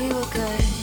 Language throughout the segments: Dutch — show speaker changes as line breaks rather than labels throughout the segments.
we were good.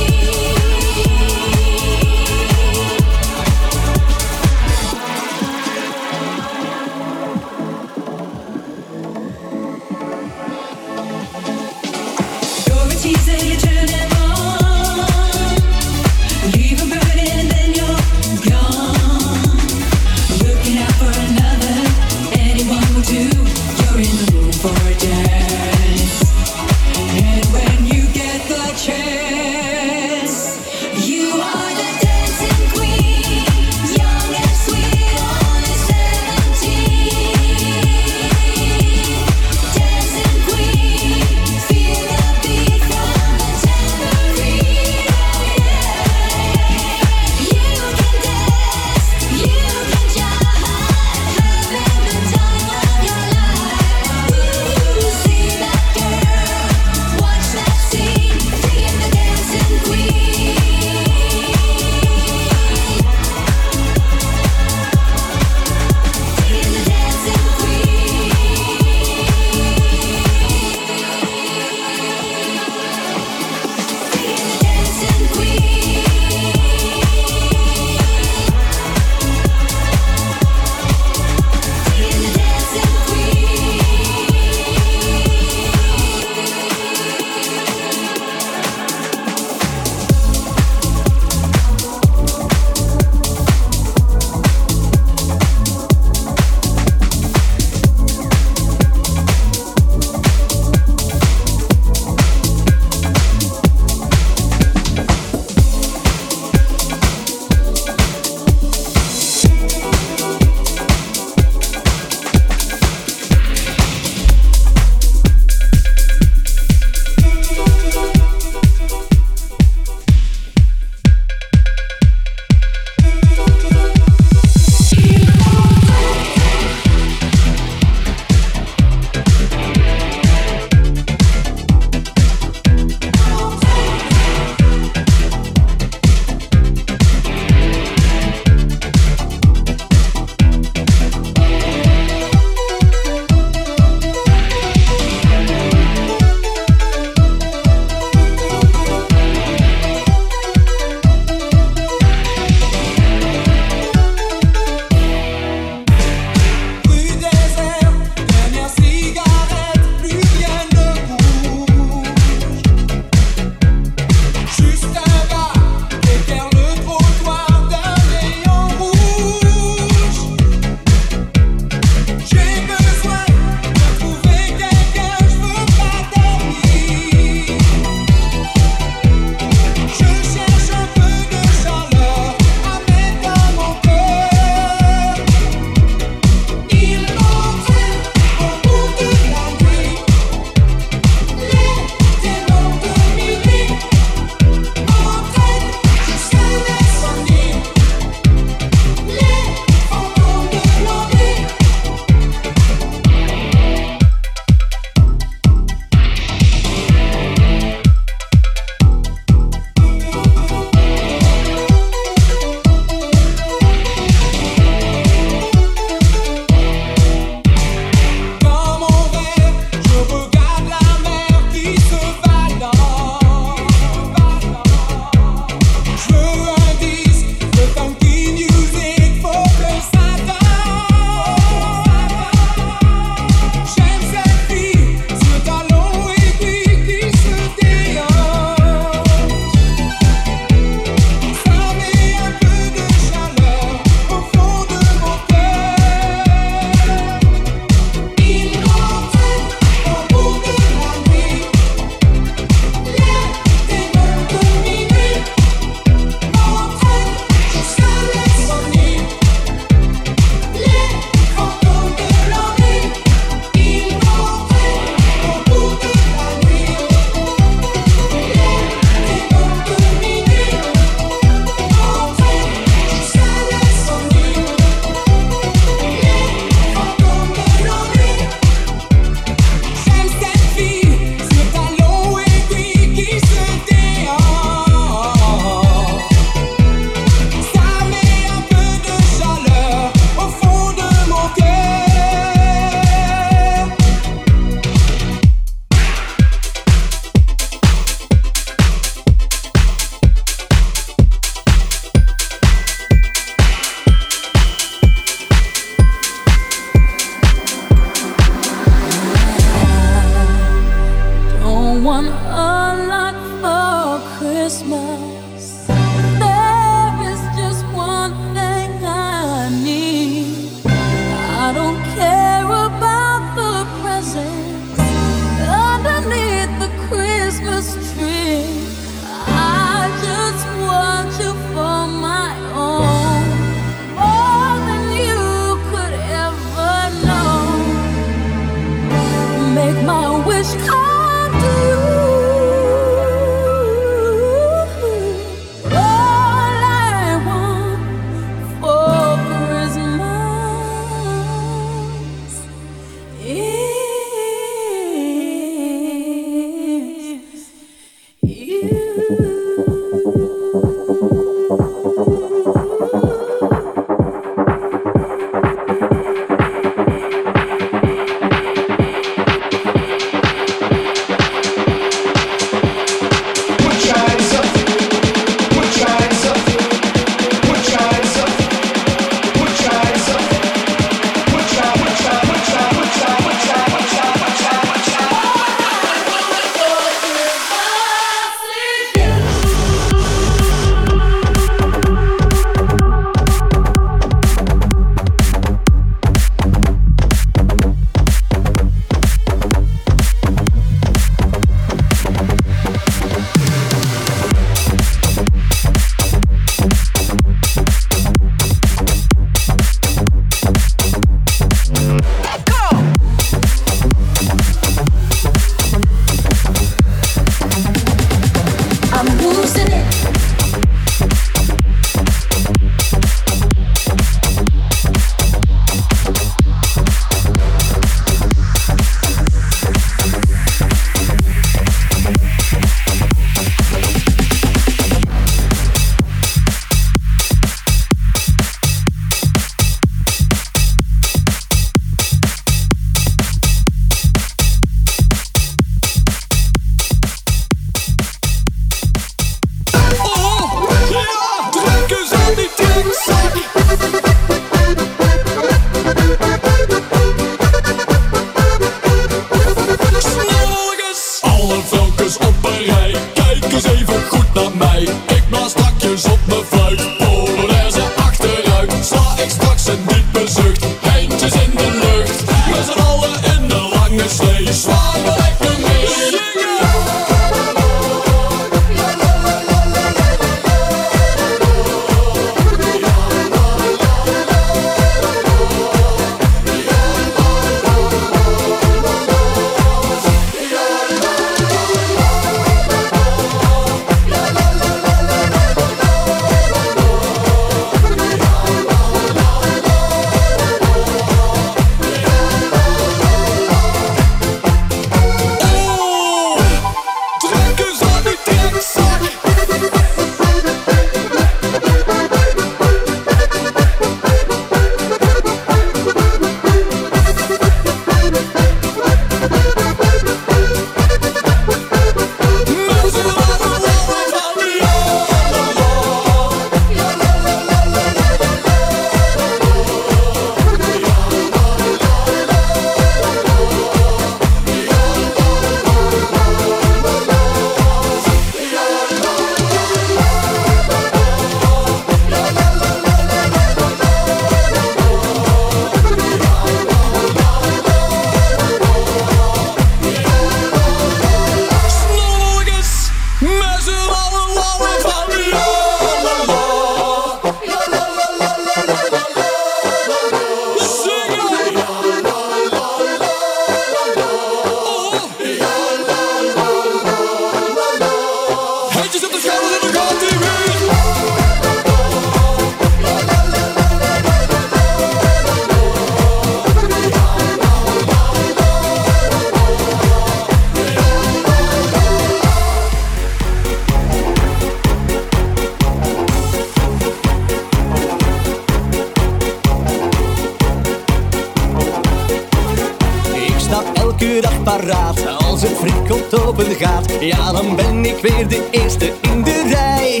Als het frikkelt open gaat Ja, dan ben ik weer de eerste in de rij.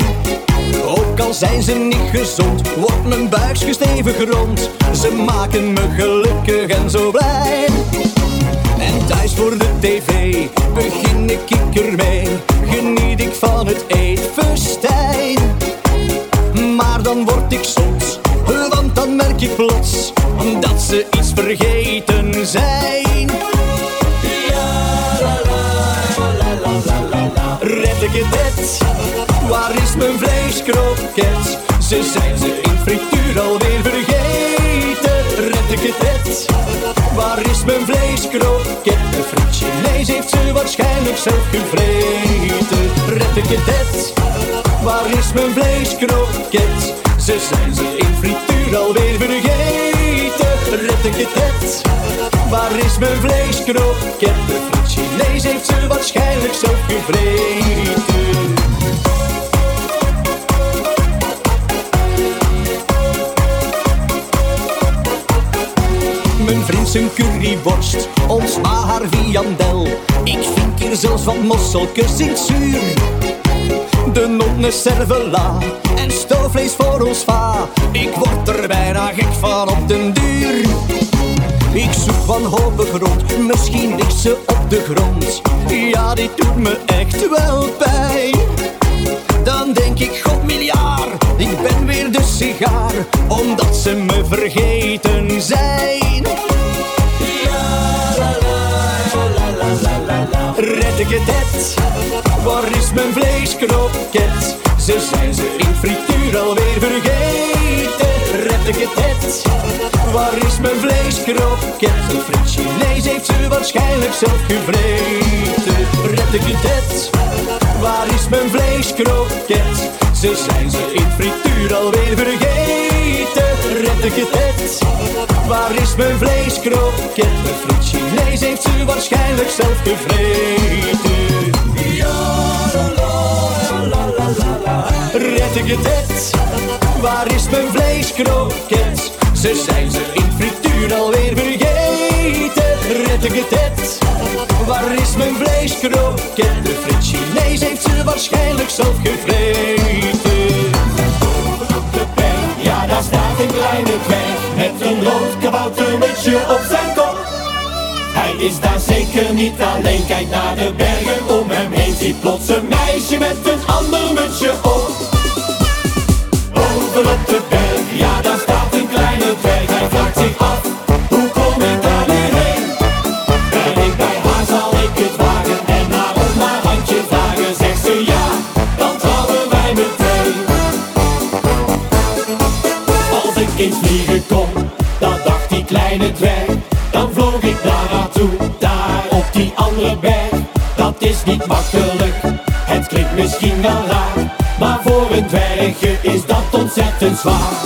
Ook al zijn ze niet gezond Wordt mijn buikje stevig rond. Ze maken me gelukkig en zo blij. En thuis voor de tv Begin ik ermee. Geniet ik van het eetfestijn Maar dan word ik zot, Want dan merk ik plots dat ze iets vergeten zijn. Waar is mijn vleeskroket? Ze zijn ze in frituur alweer vergeten. Red ik het net? Waar is mijn vleeskroket? De frietje lees heeft ze waarschijnlijk zelf gevreten. Red ik het net? Waar is mijn vleeskroket? Ze zijn ze in frituur alweer vergeten. Red ik het net? Waar is mijn vleeskroket? De frietje lees heeft ze waarschijnlijk zelf gevreten. Curryworst, ons viandel. Ik vind hier zelfs van mosselkes in zuur. De nonne cervela en stoofvlees voor ons va. Ik word er bijna gek van op den duur. Ik zoek wanhopig rond, misschien ligt ze op de grond. Ja, dit doet me echt wel pijn. Dan denk ik, god miljard, ik ben weer de sigaar, omdat ze me vergeten zijn. Het net? Waar is mijn vleeskroket? Ze zijn ze in frituur alweer vergeten. Red ik het? Waar is mijn vleeskroket? Een friet Chinees heeft ze waarschijnlijk zelf gevreten. Red ik het? Waar is mijn vleeskroket? Ze zijn ze in frituur alweer vergeten. Red ik het? Waar is mijn vleeskroket? Een friet Chinees heeft ze waarschijnlijk zelf gevreten. Ja, la, la, la, la. Red ik het net? Waar is mijn vleeskroket? Ze zijn ze in frituur alweer vergeten. Red ik het net? Waar is mijn vleeskroket? De friet Chinees heeft ze waarschijnlijk zelf gevreten.
Daar staat een kleine dwerg Met een rood kaboutermutsje op zijn kop. Hij is daar zeker niet alleen, kijk naar de bergen om hem heen. Ziet plots een meisje met een ander mutsje op. Bovenop de berg, ja daar staat een kleine dwerg. Hij vraagt zich af, in vliegen kon, dat dacht die kleine dwerg Dan vloog ik naar haar toe, daar op die andere berg Dat is niet makkelijk, het klinkt misschien wel raar Maar voor een dwergje is dat ontzettend zwaar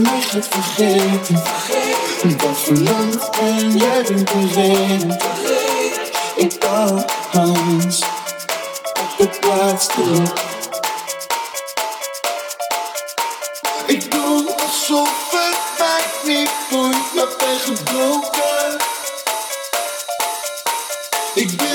mij gaat vergeten. Dat verlangt en jij bent de reden. Ik dans op de plaats terug. Ik doe alsof het mij niet boeit, maar ben gebroken. Ik wil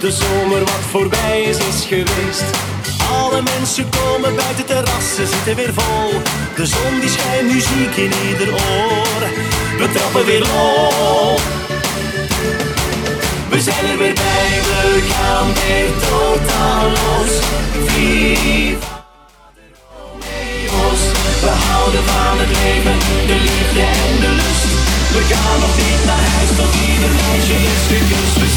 de zomer wat voorbij is, is geweest. Alle mensen komen buiten terrassen, zitten weer vol. De zon die schijnt, muziek in ieder oor. We trappen weer lol. We zijn er weer bij, we gaan weer totaal los. Viva. We houden van het leven, de liefde en de lust. We gaan nog niet naar huis tot ieder meisje is gekust. We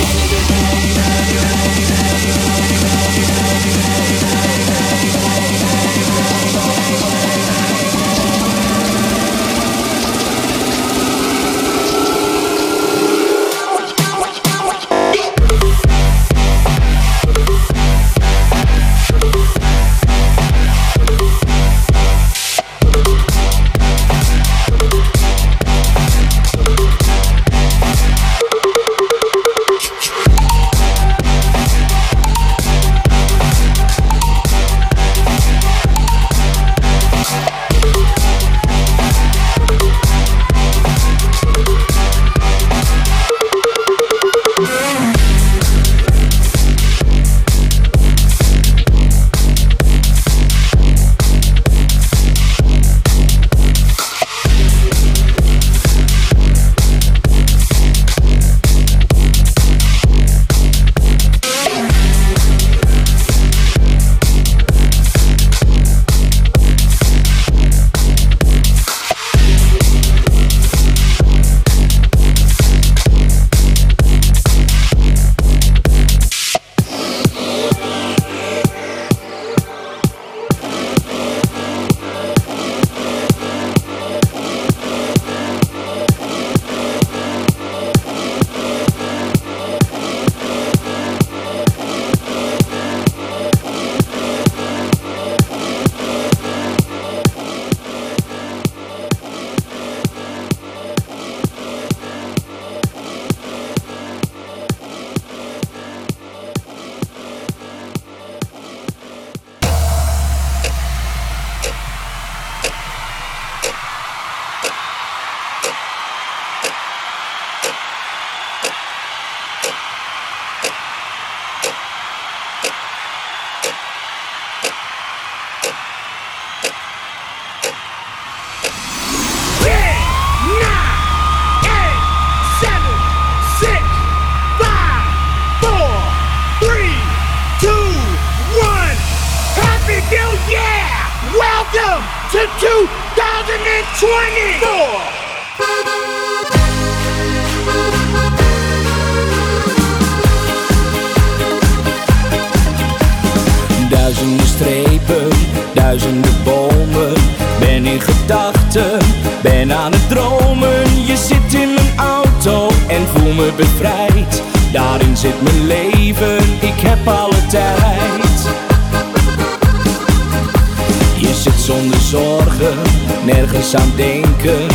aan denken.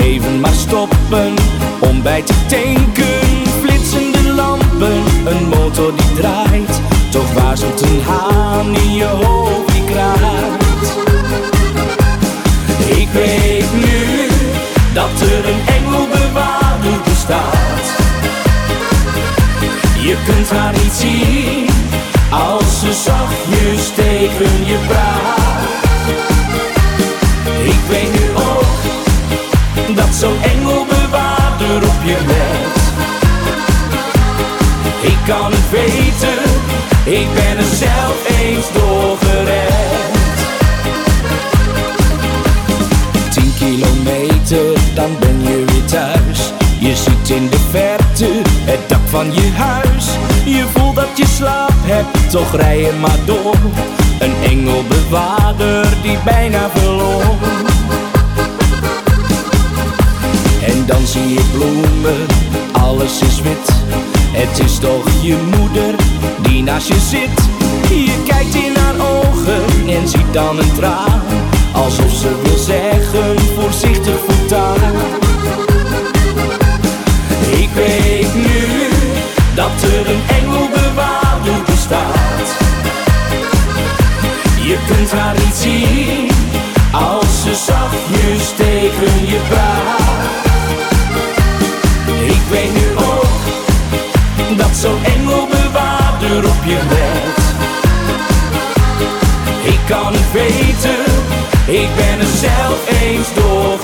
Even maar stoppen om bij te tanken. Flitsende lampen, een motor die draait. Toch waarschuwt een haan in je hoofd die kraait. Ik weet nu dat er een engelbewaarder bestaat. Je kunt haar niet zien kan het weten, ik ben er zelf eens door gered. Tien kilometer, dan ben je weer thuis. Je ziet in de verte het dak van je huis. Je voelt dat je slaap hebt, toch rij je maar door. Een engelbewaarder die bijna verloor. En dan zie je bloemen, alles is wit. Het is toch je moeder die naast je zit. Je kijkt in haar ogen en ziet dan een traan. Alsof ze wil zeggen, voorzichtig voortaan. Ik weet nu dat er een engelbewaarder bestaat. Je kunt haar niet zien als ze zachtjes tegen je praat. Ik kan het weten, ik ben er zelf eens door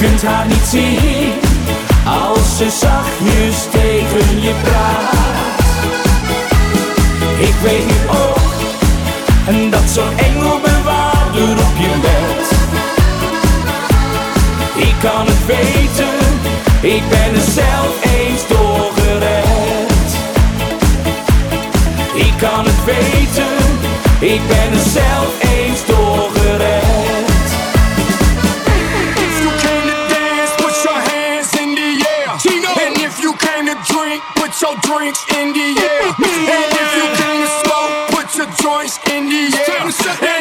kunt haar niet zien als ze zachtjes tegen je praat. Ik weet nu ook en dat zo'n engelbewaarder op je let. Ik kan het weten, ik ben er zelf eens door gered. Ik kan het weten, ik ben er zelf eens door
drinks in the air. And if you smoke, put your joints in the air.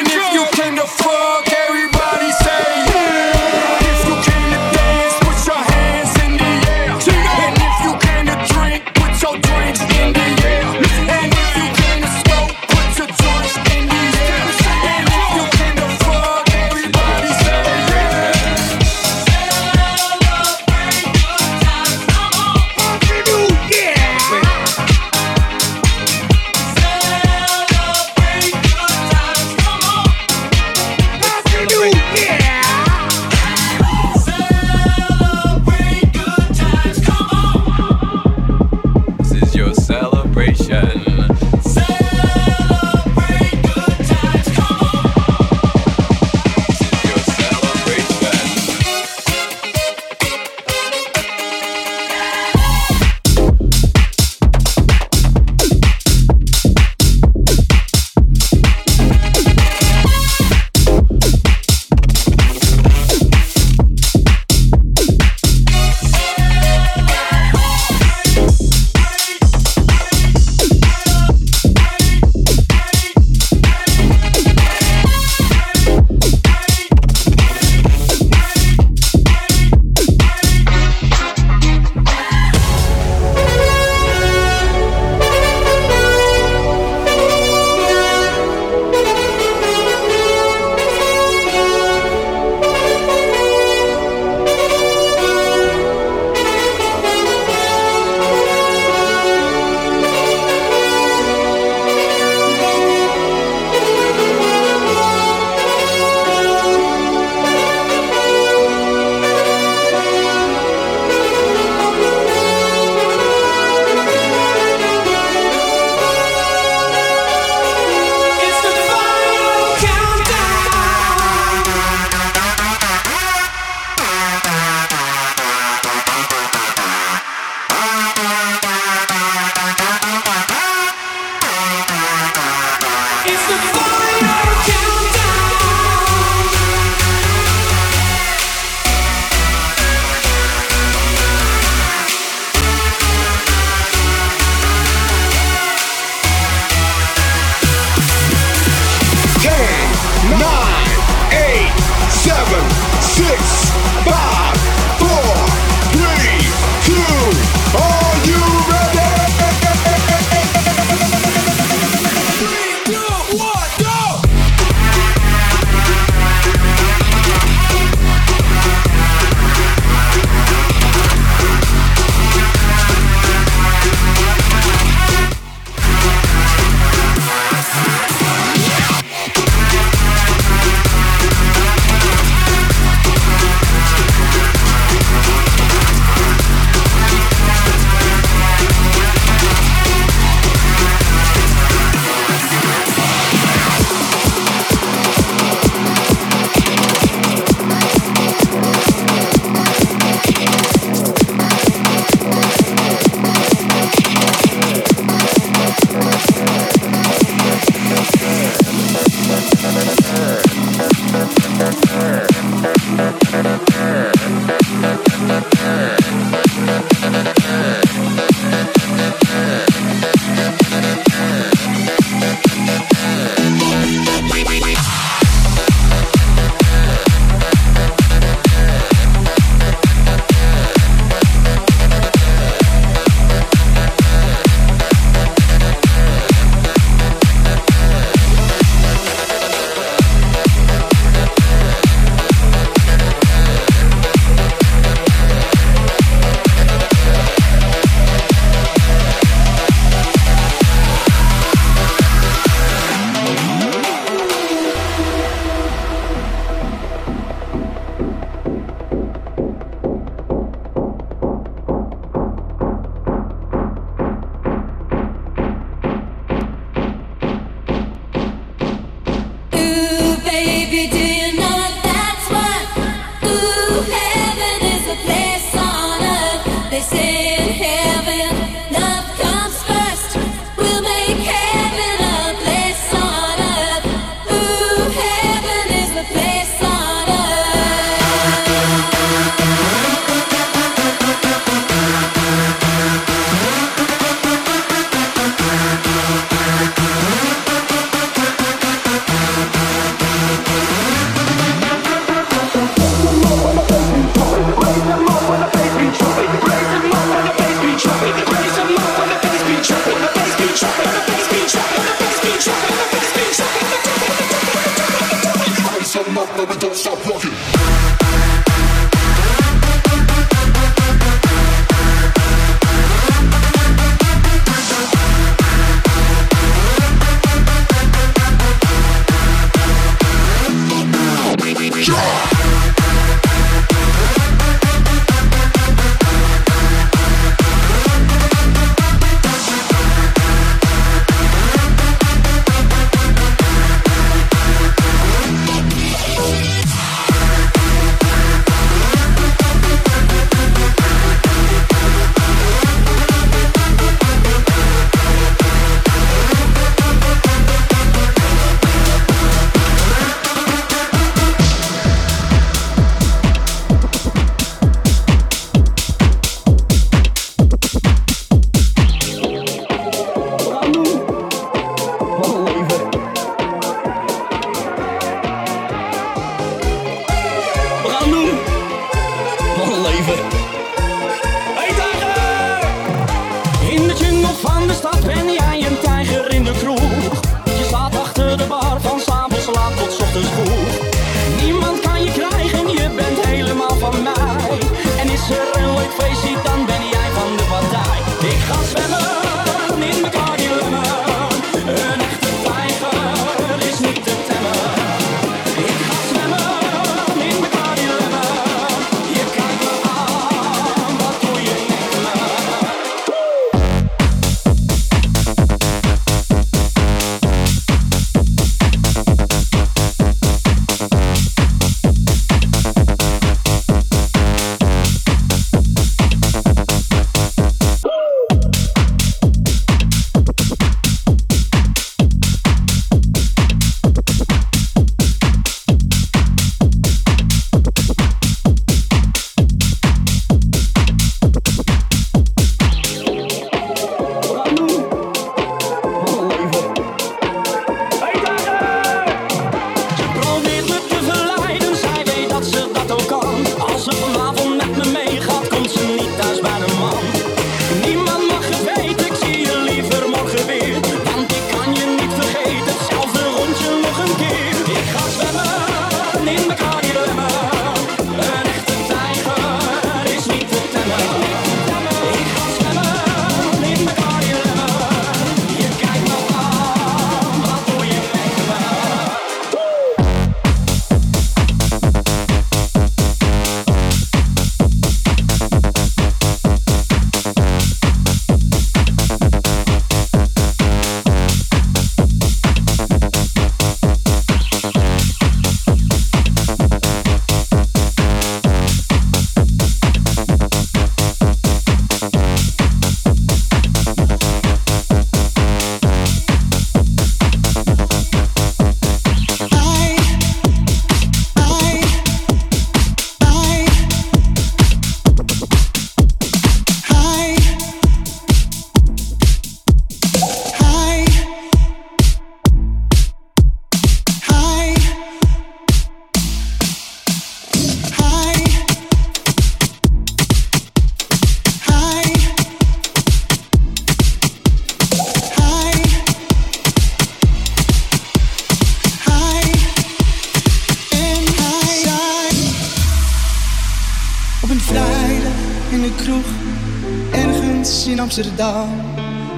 Amsterdam.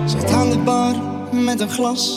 Zat aan de bar met een glas,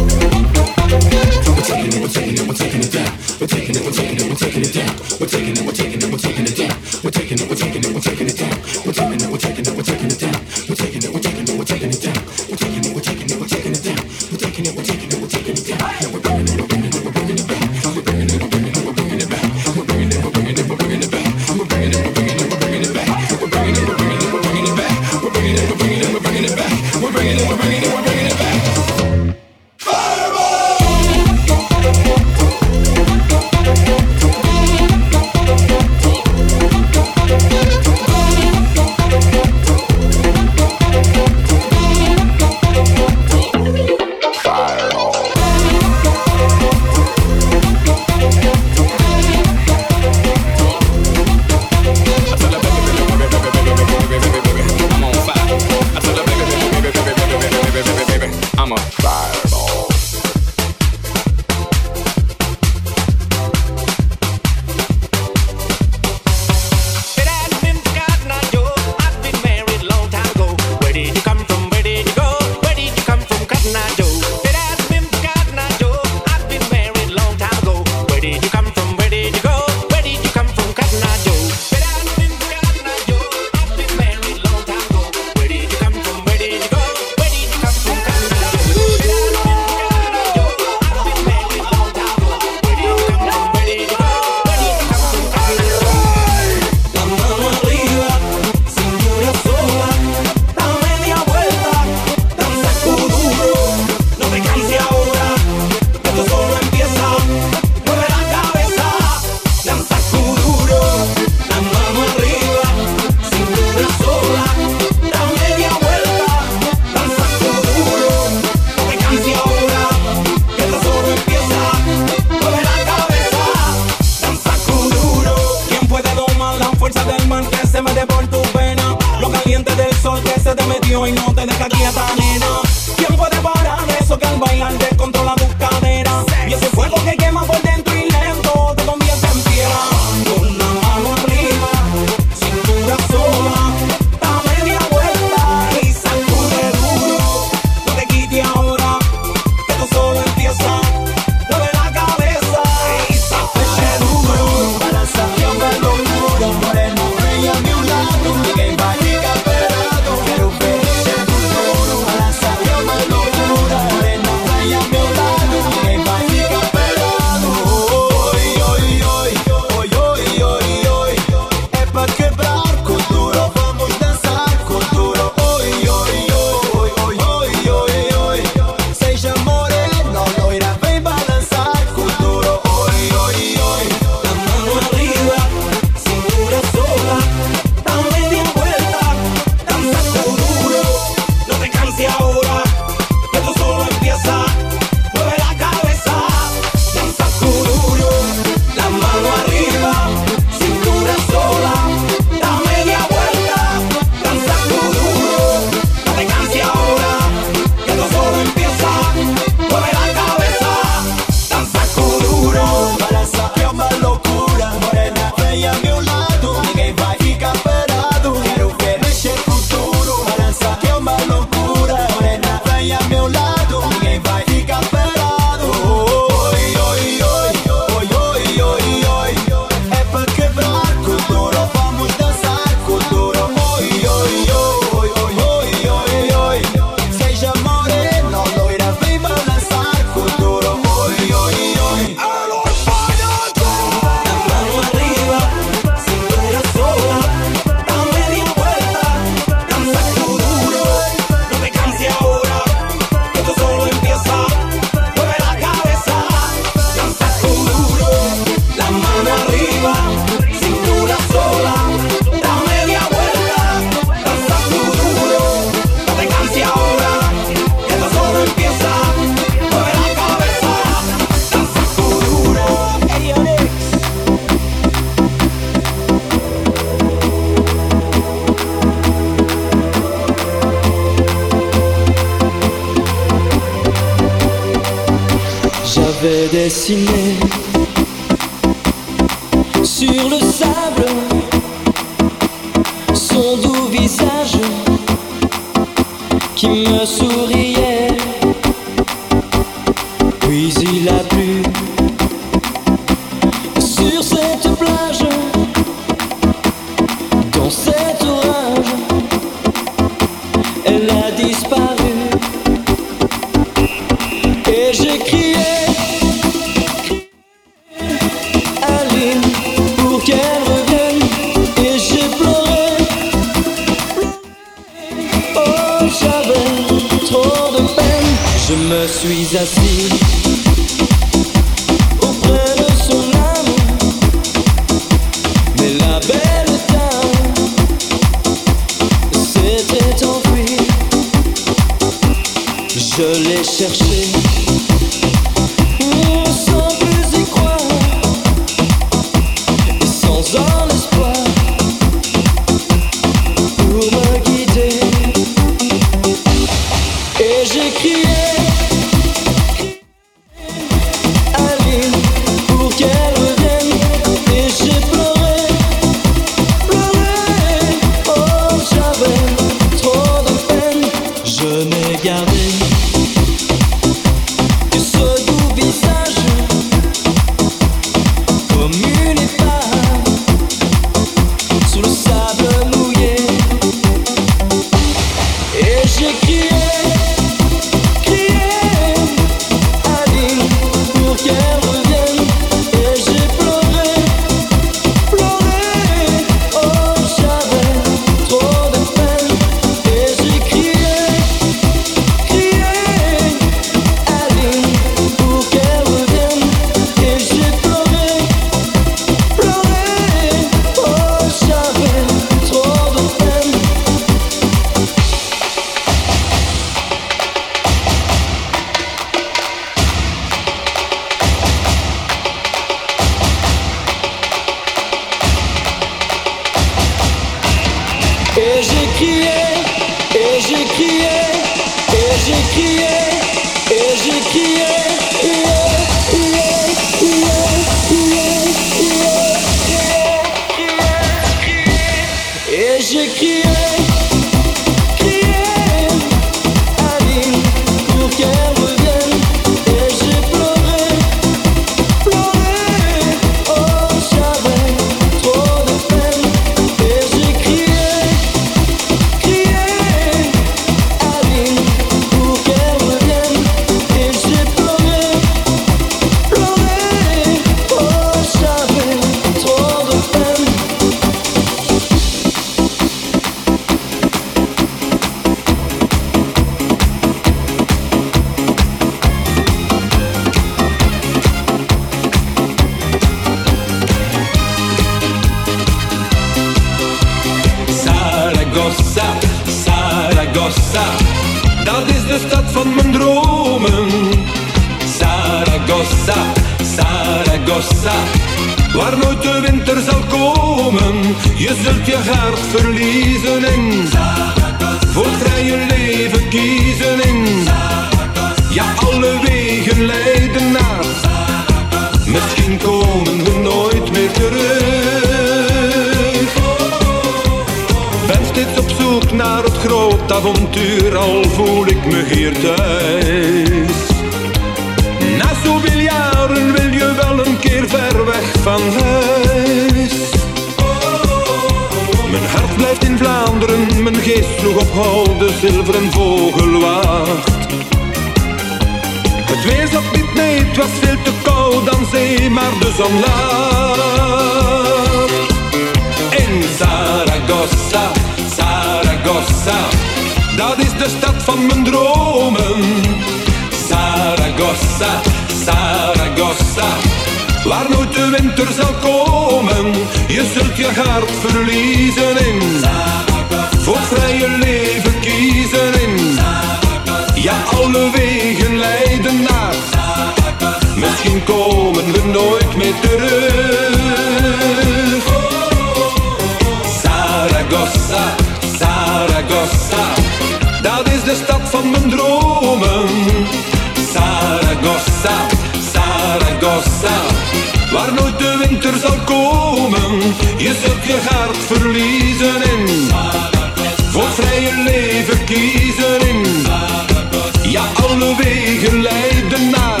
alle wegen leiden naar.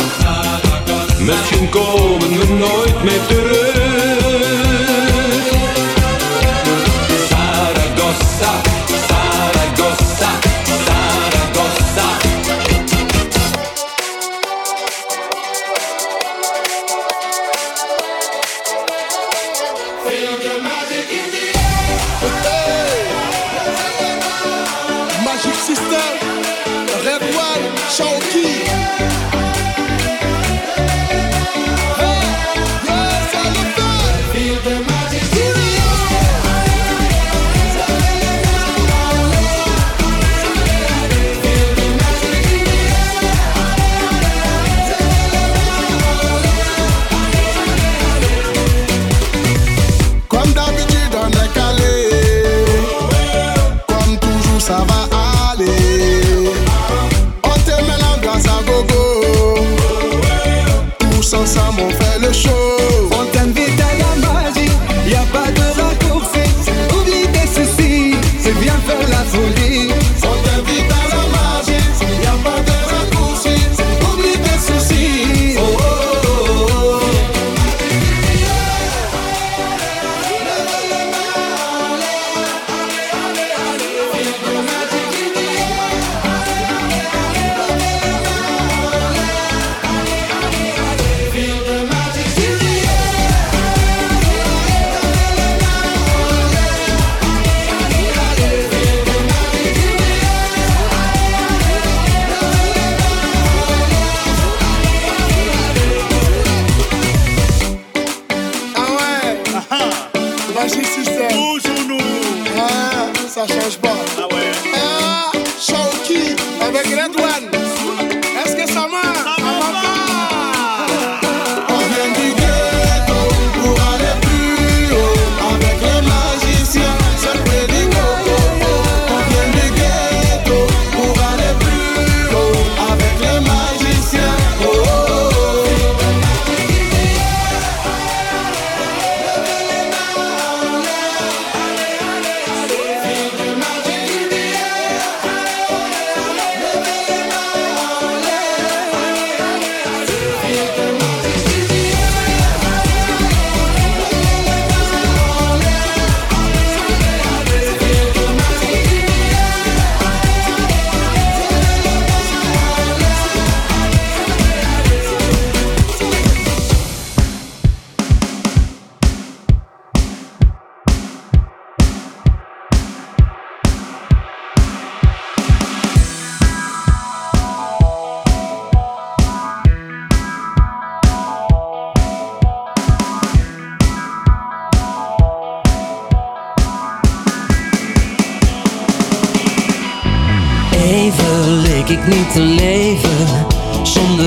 Misschien komen we nooit meer terug.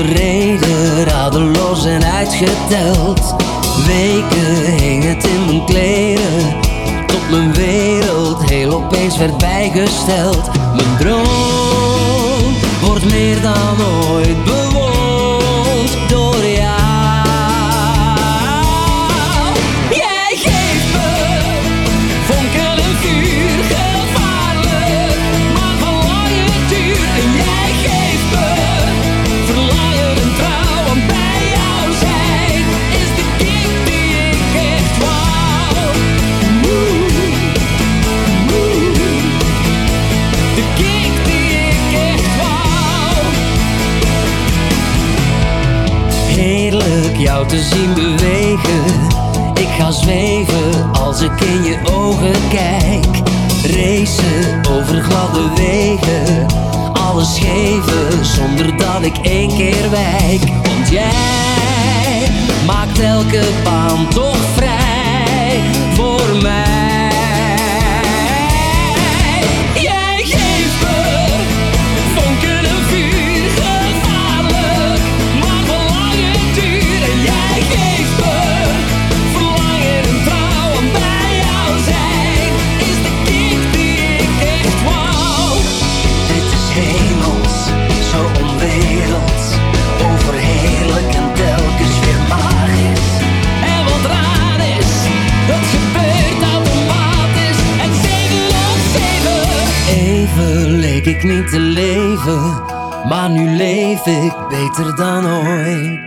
bereden, radeloos en uitgeteld. Weken hing het in mijn kleren, tot mijn wereld heel opeens werd bijgesteld. Mijn droom wordt meer dan ooit te zien bewegen. Ik ga zweven als ik in je ogen kijk. Racen over gladde wegen. Alles geven zonder dat ik één keer wijk. Want jij maakt elke baan toch vrij voor mij. ik niet te leven, maar nu leef ik beter dan ooit.